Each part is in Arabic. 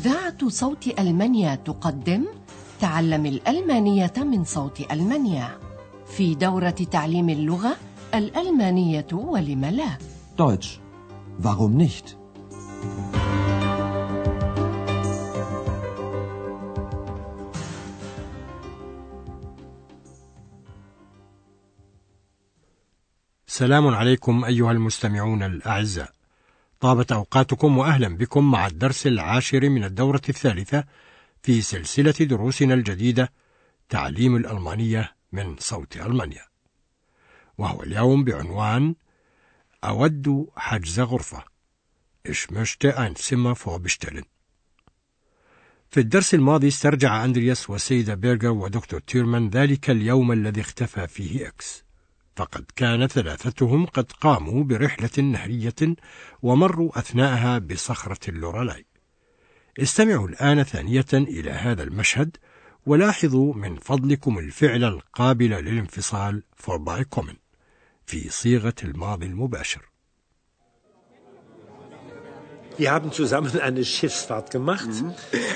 إذاعة صوت ألمانيا تقدم تعلم الألمانية من صوت ألمانيا في دورة تعليم اللغة الألمانية ولم لا Deutsch. Warum nicht? سلام عليكم أيها المستمعون الأعزاء طابت أوقاتكم وأهلا بكم مع الدرس العاشر من الدورة الثالثة في سلسلة دروسنا الجديدة تعليم الألمانية من صوت ألمانيا. وهو اليوم بعنوان أود حجز غرفة. Ich möchte ein Zimmer vorbestellen. في الدرس الماضي استرجع أندرياس وسيدة بيرغر ودكتور تيرمان ذلك اليوم الذي اختفى فيه إكس. فقد كان ثلاثتهم قد قاموا برحلة نهرية ومروا أثناءها بصخرة اللورالاي. استمعوا الآن ثانية إلى هذا المشهد ولاحظوا من فضلكم الفعل القابل للانفصال vorbeikommen في صيغة الماضي المباشر. Wir haben zusammen eine Schiffsfahrt gemacht.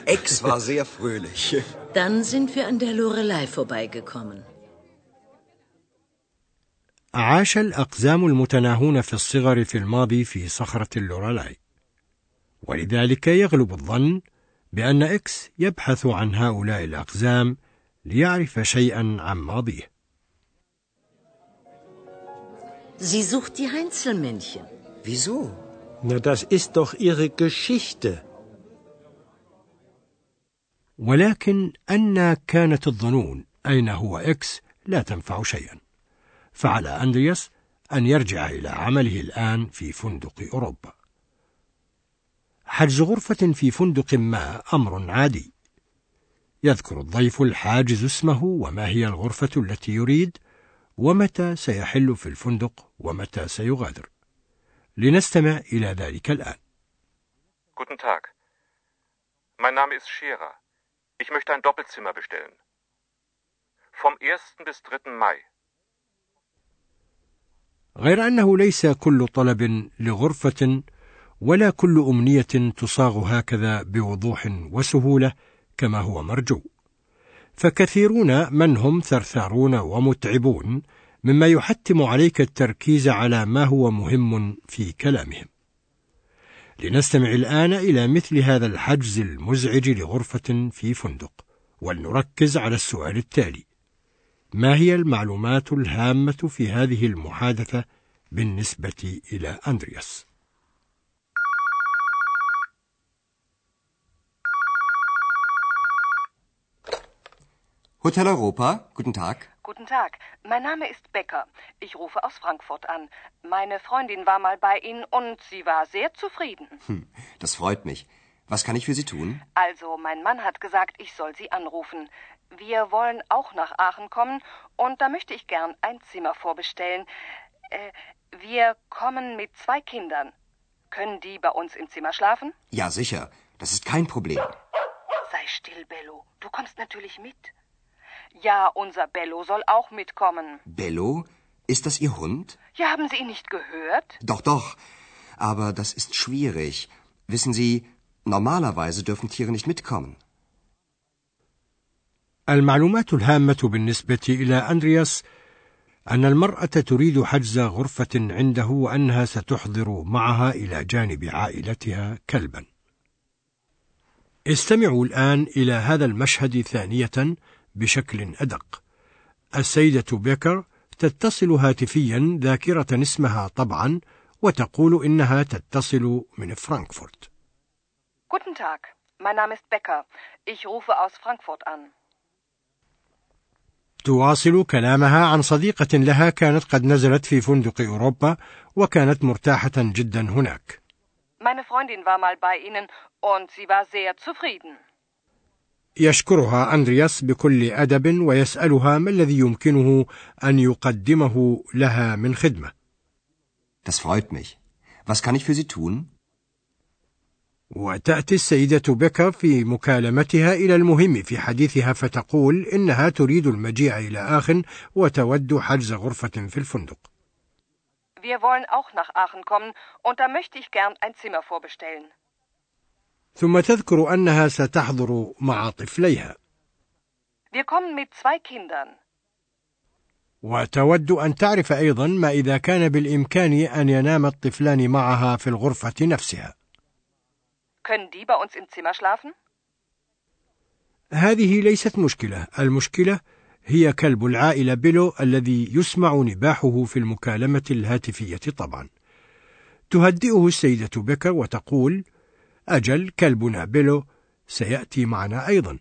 Ex war sehr fröhlich. Dann sind wir an der Lorelei vorbeigekommen. عاش الأقزام المتناهون في الصغر في الماضي في صخرة اللورالاي ولذلك يغلب الظن بأن إكس يبحث عن هؤلاء الأقزام ليعرف شيئا عن ماضيه Sie sucht die Heinzelmännchen. Wieso? Na, das ist doch ihre Geschichte. ولكن أن كانت الظنون أين هو إكس لا تنفع شيئا فعلى أندرياس أن يرجع إلى عمله الآن في فندق أوروبا حجز غرفة في فندق ما أمر عادي يذكر الضيف الحاجز اسمه وما هي الغرفة التي يريد ومتى سيحل في الفندق ومتى سيغادر لنستمع إلى ذلك الآن Guten Tag. Mein Name ist Scherer. Ich möchte ein Doppelzimmer bestellen. Vom 1. bis 3. Mai. غير أنه ليس كل طلب لغرفة ولا كل أمنية تصاغ هكذا بوضوح وسهولة كما هو مرجو. فكثيرون من هم ثرثارون ومتعبون مما يحتم عليك التركيز على ما هو مهم في كلامهم. لنستمع الآن إلى مثل هذا الحجز المزعج لغرفة في فندق ولنركز على السؤال التالي. ما هي المعلومات الهامة في هذه المحادثة بالنسبة إلى أندرياس؟ Hotel Europa, guten Tag. Guten Tag, mein Name ist Becker. Ich rufe aus Frankfurt an. Meine Freundin war mal bei Ihnen und sie war sehr zufrieden. Hm, das freut mich. Was kann ich für Sie tun? Also, mein Mann hat gesagt, ich soll Sie anrufen. Wir wollen auch nach Aachen kommen und da möchte ich gern ein Zimmer vorbestellen. Äh, wir kommen mit zwei Kindern. Können die bei uns im Zimmer schlafen? Ja, sicher. Das ist kein Problem. Sei still, Bello. Du kommst natürlich mit. Ja, unser Bello soll auch mitkommen. Bello? Ist das Ihr Hund? Ja, haben Sie ihn nicht gehört? Doch, doch. Aber das ist schwierig. Wissen Sie, normalerweise dürfen Tiere nicht mitkommen. المعلومات الهامة بالنسبة إلى أندرياس أن المرأة تريد حجز غرفة عنده وأنها ستحضر معها إلى جانب عائلتها كلبا. استمعوا الآن إلى هذا المشهد ثانية بشكل أدق. السيدة بيكر تتصل هاتفيا ذاكرة اسمها طبعا وتقول إنها تتصل من فرانكفورت. Guten Tag, mein Name ist Becker. Ich rufe aus Frankfurt an. تواصل كلامها عن صديقة لها كانت قد نزلت في فندق أوروبا وكانت مرتاحة جدا هناك. Meine Freundin war mal bei Ihnen und sie war sehr zufrieden. يشكرها أندرياس بكل أدب ويسألها ما الذي يمكنه أن يقدمه لها من خدمة. Das freut mich. Was kann ich für Sie tun? وتأتي السيدة بيكر في مكالمتها إلى المهم في حديثها فتقول إنها تريد المجيء إلى آخ وتود حجز غرفة في الفندق. Wir wollen auch nach Aachen kommen und da möchte ich gern ein Zimmer vorbestellen. ثم تذكر أنها ستحضر مع طفليها Wir kommen mit zwei Kindern. وتود أن تعرف أيضا ما إذا كان بالإمكان أن ينام الطفلان معها في الغرفة نفسها Können die bei uns im Zimmer schlafen? هذه ليست مشكلة المشكلة هي كلب العائلة بيلو الذي يسمع نباحه في المكالمة الهاتفية طبعا تهدئه السيدة بيكر وتقول أجل كلبنا بيلو سيأتي معنا أيضا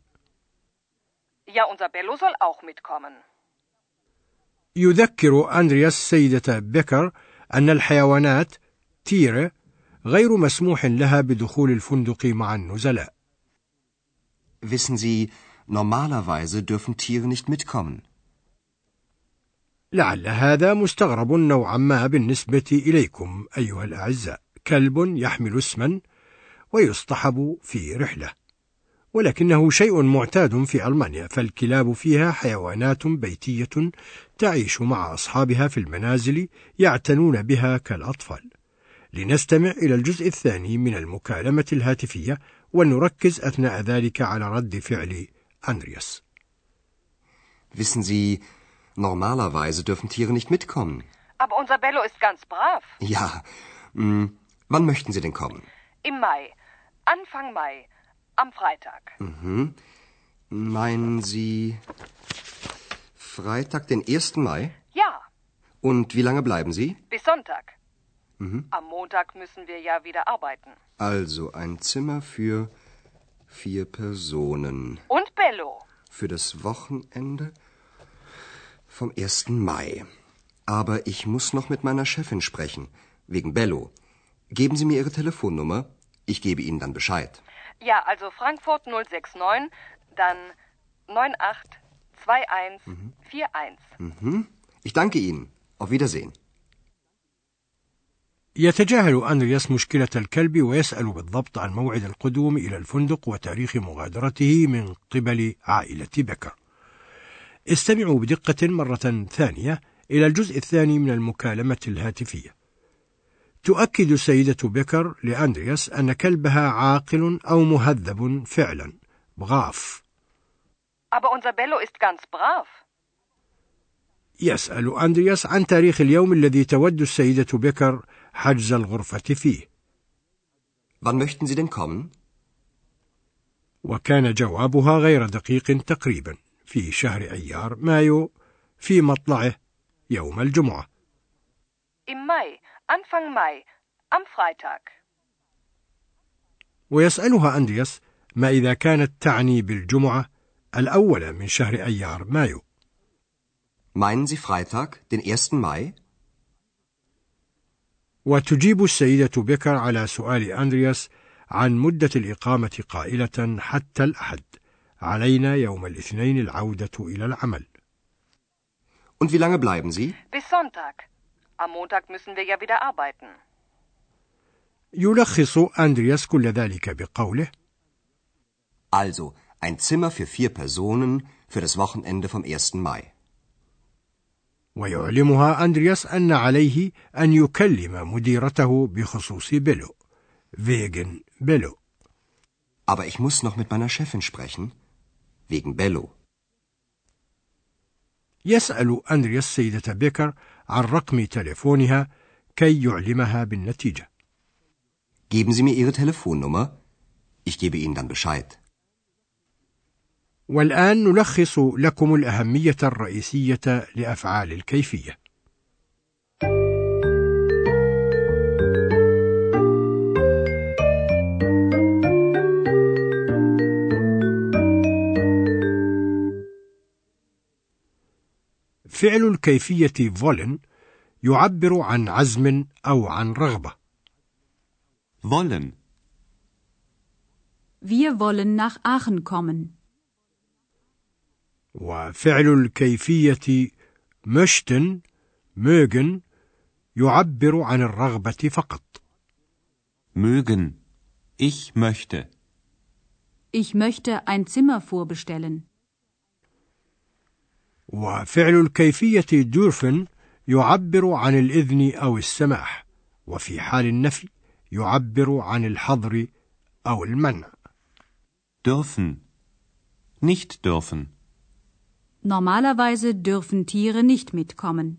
Ja, unser Bello soll auch mitkommen. يذكر أندرياس سيدة بيكر أن الحيوانات تيرة غير مسموح لها بدخول الفندق مع النزلاء. Wissen Sie, normalerweise dürfen Tiere nicht mitkommen. لعل هذا مستغرب نوعا ما بالنسبة إليكم أيها الأعزاء. كلب يحمل اسما ويصطحب في رحلة. ولكنه شيء معتاد في ألمانيا فالكلاب فيها حيوانات بيتية تعيش مع أصحابها في المنازل يعتنون بها كالأطفال. لنستمع إلى الجزء الثاني من المكالمة الهاتفية ونركز أثناء ذلك على رد فعل أندرياس Wissen Sie, normalerweise dürfen Tiere nicht mitkommen. Aber unser Bello ist ganz brav. Ja, hm, wann möchten Sie denn kommen? Im Mai. Anfang Mai. Am Freitag. Mhm. Meinen Sie Freitag, den 1. Mai? Ja, Und wie lange bleiben Sie? bis Sonntag. Mhm. Am Montag müssen wir ja wieder arbeiten. Also ein Zimmer für vier Personen. Und Bello. Für das Wochenende vom 1. Mai. Aber ich muss noch mit meiner Chefin sprechen. Wegen Bello. Geben Sie mir Ihre Telefonnummer. Ich gebe Ihnen dann Bescheid. Ja, also Frankfurt 069, dann 982141. Mhm. Ich danke Ihnen. Auf Wiedersehen. يتجاهل أندرياس مشكلة الكلب ويسأل بالضبط عن موعد القدوم إلى الفندق وتاريخ مغادرته من قبل عائلة بكر. استمعوا بدقة مرة ثانية إلى الجزء الثاني من المكالمة الهاتفية. تؤكد السيدة بيكر لأندرياس أن كلبها عاقل أو مهذب فعلا بغاف Aber unser Bello ist ganz brav. يسأل أندرياس عن تاريخ اليوم الذي تود السيدة بيكر حجز الغرفة فيه Wann möchten Sie denn kommen? وكان جوابها غير دقيق تقريبا في شهر أيار مايو في مطلعه يوم الجمعة Im Mai. Anfang Mai. Am Freitag. ويسألها أندرياس ما إذا كانت تعني بالجمعة الأول من شهر أيار مايو Meinen Sie Freitag, den 1. Mai? وتجيب السيدة بيكر على سؤال أندرياس عن مدة الإقامة قائلة حتى الأحد علينا يوم الاثنين العودة إلى العمل Und wie lange bleiben Sie? Bis Sonntag. Am Montag müssen wir ja wieder arbeiten. يلخص أندرياس كل ذلك بقوله Also, ein Zimmer für vier Personen für das Wochenende vom 1. Mai. ويعلمها أندرياس أن عليه أن يكلم مديرته بخصوص بيلو فيجن بيلو Aber ich muss noch mit meiner Chefin sprechen. Wegen Bello. يسأل أندرياس سيدة بيكر عن رقم تليفونها كي يعلمها بالنتيجة Geben Sie mir Ihre Telefonnummer. Ich gebe Ihnen dann Bescheid. والآن نلخص لكم الأهمية الرئيسية لأفعال الكيفية فعل الكيفية wollen يعبر عن عزم أو عن رغبة Wollen. Wir wollen nach Aachen kommen. وفعل الكيفية möchten mögen يعبر عن الرغبة فقط Mögen. Ich möchte. Ich möchte ein Zimmer vorbestellen. وفعل الكيفية dürfen يعبر عن الإذن أو السماح وفي حال النفي يعبر عن الحظر أو المنع dürfen, nicht dürfen, Normalerweise dürfen Tiere nicht mitkommen.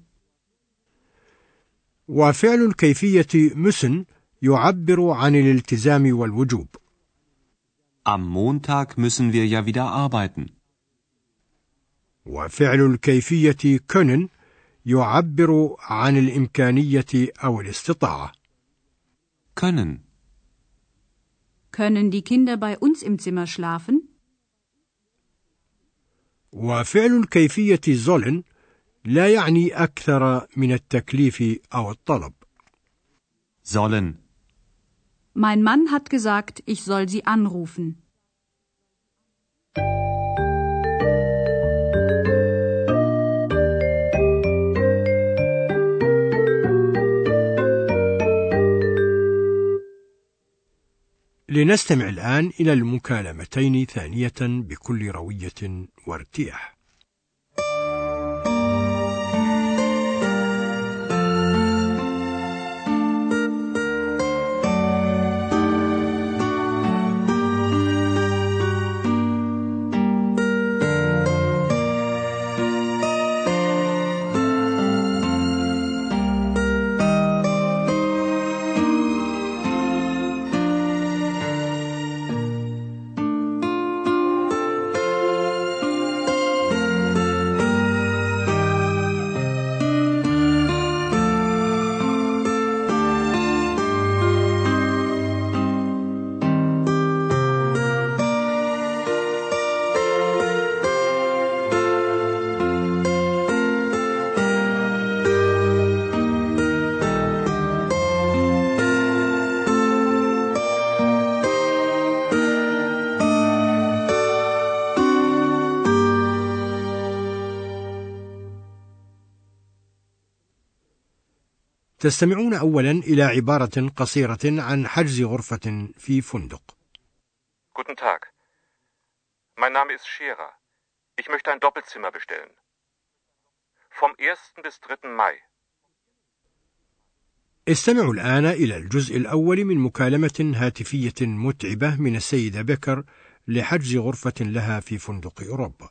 وفعل الكيفية müssen يعبر عن الالتزام والوجوب am Montag müssen wir ja wieder arbeiten. وفعل الكيفية können يعبر عن الإمكانية أو الاستطاعة Können, Können die Kinder bei uns im Zimmer schlafen? وفعل الكيفية sollen لا يعني أكثر من التكليف أو الطلب sollen, Mein Mann hat gesagt, ich soll sie anrufen. لنستمع الآن إلى المكالمتين ثانية بكل روية وارتياح. تستمعون أولا إلى عبارة قصيرة عن حجز غرفة في فندق Guten Tag. Mein Name ist Scherer. Ich möchte ein Doppelzimmer bestellen. Vom 1. bis 3. Mai. استمعوا الآن إلى الجزء الأول من مكالمة هاتفية متعبة من السيدة بكر لحجز غرفة لها في فندق أوروبا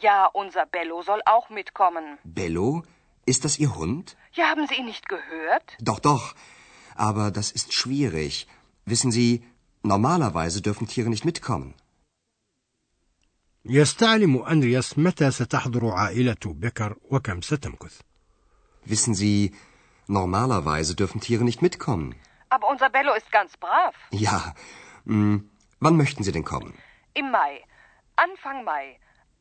Ja, unser Bello soll auch mitkommen. Bello? Ist das Ihr Hund? Ja, haben Sie ihn nicht gehört? Doch, doch. Aber das ist schwierig. Wissen Sie, normalerweise dürfen Tiere nicht mitkommen. يستعلم أندرياس متى ستحضر عائلة بكر وكم ستمكث Wissen Sie, normalerweise dürfen Tiere nicht mitkommen. Aber unser Bello ist ganz brav. Ja. Hm, wann möchten Sie denn kommen? Im Mai. Anfang Mai.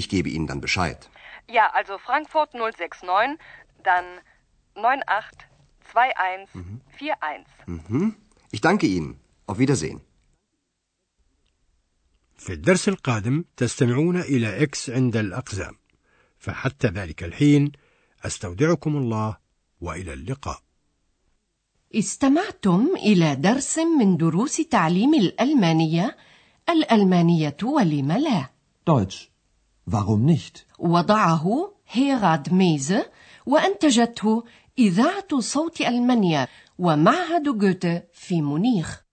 Ich gebe Ihnen dann Bescheid. Ja, also Frankfurt 069, dann 982141. Mhm. Ich danke Ihnen. Auf Wiedersehen. في الدرس القادم تستمعون إلى إكس عند الأقزام فحتى ذلك الحين أستودعكم الله وإلى اللقاء استمعتم إلى درس من دروس تعليم الألمانية الألمانية ولم لا Deutsch. Warum nicht? وضعه هيراد ميزة وأنتجته إذاعة صوت ألمانيا ومعهد جوته في مونيخ